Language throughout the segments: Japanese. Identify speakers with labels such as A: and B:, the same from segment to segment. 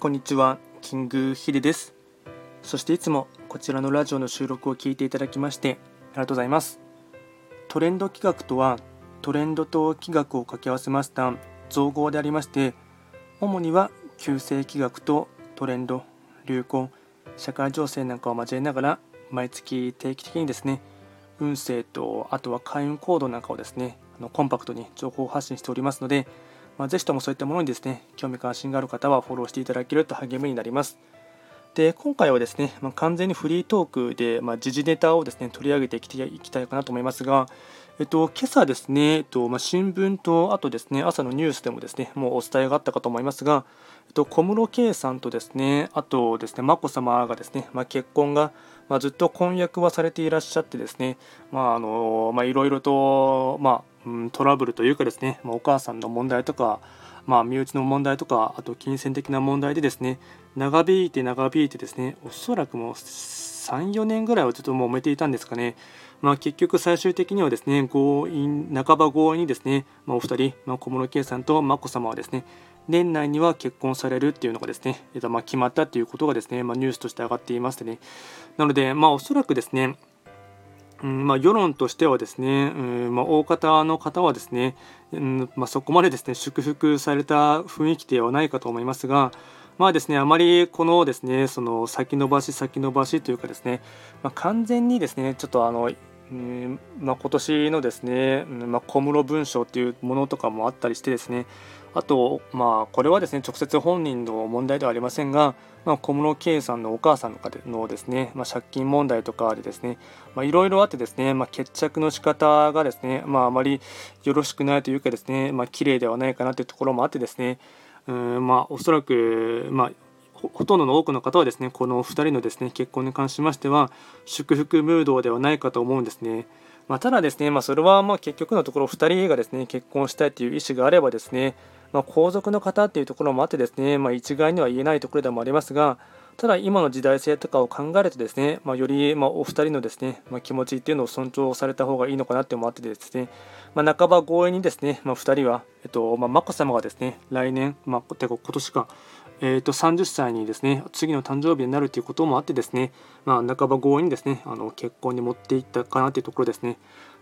A: こんにちは、キングヒデです。そしていつもこちらのラジオの収録を聞いていただきましてありがとうございます。トレンド企画とは、トレンドと企画を掛け合わせました造語でありまして、主には旧世企画とトレンド、流行、社会情勢なんかを交えながら、毎月定期的にですね、運勢とあとは開運行動なんかをですね、あのコンパクトに情報発信しておりますので、まあ、ぜひともそういったものにですね、興味関心がある方はフォローしていただけると励みになります。で、今回はですね、まあ、完全にフリートークで、まあ、時事ネタをですね、取り上げてきていきたいかなと思いますが、えっと、今朝ですね、えっとまあ、新聞と、あとですね、朝のニュースでもですね、もうお伝えがあったかと思いますが、えっと、小室圭さんとですね、あとですね、眞子さまがですね、まあ、結婚が、まあ、ずっと婚約はされていらっしゃってですね、まあ、あの、まあ、いろいろと、まあ、トラブルというかですね、まあ、お母さんの問題とか、まあ、身内の問題とか、あと金銭的な問題でですね、長引いて長引いてですね、おそらくもう3、4年ぐらいはちょっともう揉めていたんですかね。まあ、結局最終的にはですね、強引、半ば強引にですね、まあ、お二人、まあ、小室圭さんと眞子さまはですね、年内には結婚されるっていうのがですね、えっと、ま決まったっていうことがですね、ま、ニュースとして上がっていましてね。なので、まあ、おそらくですね、うんまあ、世論としてはですね、うんまあ、大方の方はですね、うんまあ、そこまでですね祝福された雰囲気ではないかと思いますが、まあですね、あまりこのですね、その先延ばし先延ばしというかですね、まあ、完全にですね、ちょっとあの、うんまあ、今年のですね、まあ、小室文章っていうものとかもあったりしてですね、あと、まあ、これはですね直接本人の問題ではありませんが、まあ、小室圭さんのお母さんのですね、まあ、借金問題とかでですね、いろいろあってですね、まあ、決着の仕方がですね、まあ、あまりよろしくないというかですね、まあ、綺麗ではないかなというところもあってですね、うんまあ、おそらく、まあ、ほとんどの多くの方はですね、この2人のですね結婚に関しましては、祝福ムードではないかと思うんですね。まあ、ただですね、まあ、それはまあ結局のところ2人がですね結婚したいという意思があればですね、まあ、皇族の方っていうところもあってですね、まあ、一概には言えないところでもありますが、ただ今の時代性とかを考えるとですね、まあ、よりまお二人のですね、ま気持ちっていうのを尊重された方がいいのかなって思ってですね、ま半ば強引にですね、ま2人は、えっとま眞子さまがですね、来年、まあ、てか今年か、えー、と30歳にですね次の誕生日になるということもあってですね、まあ、半ば強引にですねあの結婚に持っていったかなというところですね。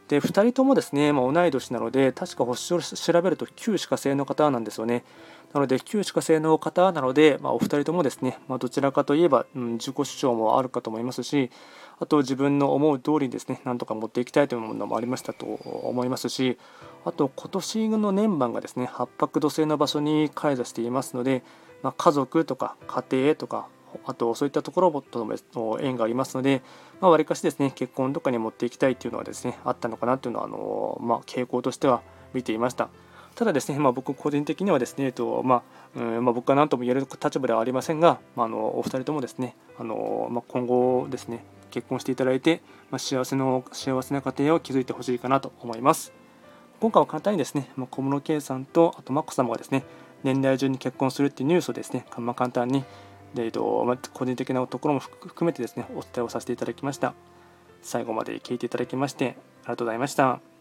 A: で2人ともですね、まあ、同い年なので確か星を調べると旧歯科生の方なんですよね。なので旧歯科生の方なので、まあ、お二人ともですね、まあ、どちらかといえば、うん、自己主張もあるかと思いますしあと自分の思う通りにですねなんとか持っていきたいというのもありましたと思いますしあと今年の年番がですね八白土星の場所に開座していますので、まあ、家族とか家庭とかあとそういったところとの縁がありますので、まあ、かしですね結婚とかに持っていきたいというのはですねあったのかなというのはあの、まあ、傾向としては見ていました。ただですね、まあ、僕個人的にはですね、えっとまあうんまあ、僕は何とも言える立場ではありませんが、まあ、あのお二人ともですねあの、まあ、今後ですね結婚していただいて、まあ、幸せの幸せな家庭を築いてほしいかなと思います。今回は簡単にですね、まあ、小室圭さんとあと眞子さまがですね年代順に結婚するっていうニュースをですね、まあ、簡単にで、えっとまあ、個人的なところも含めてですねお伝えをさせていただきました。最後まで聞いていただきましてありがとうございました。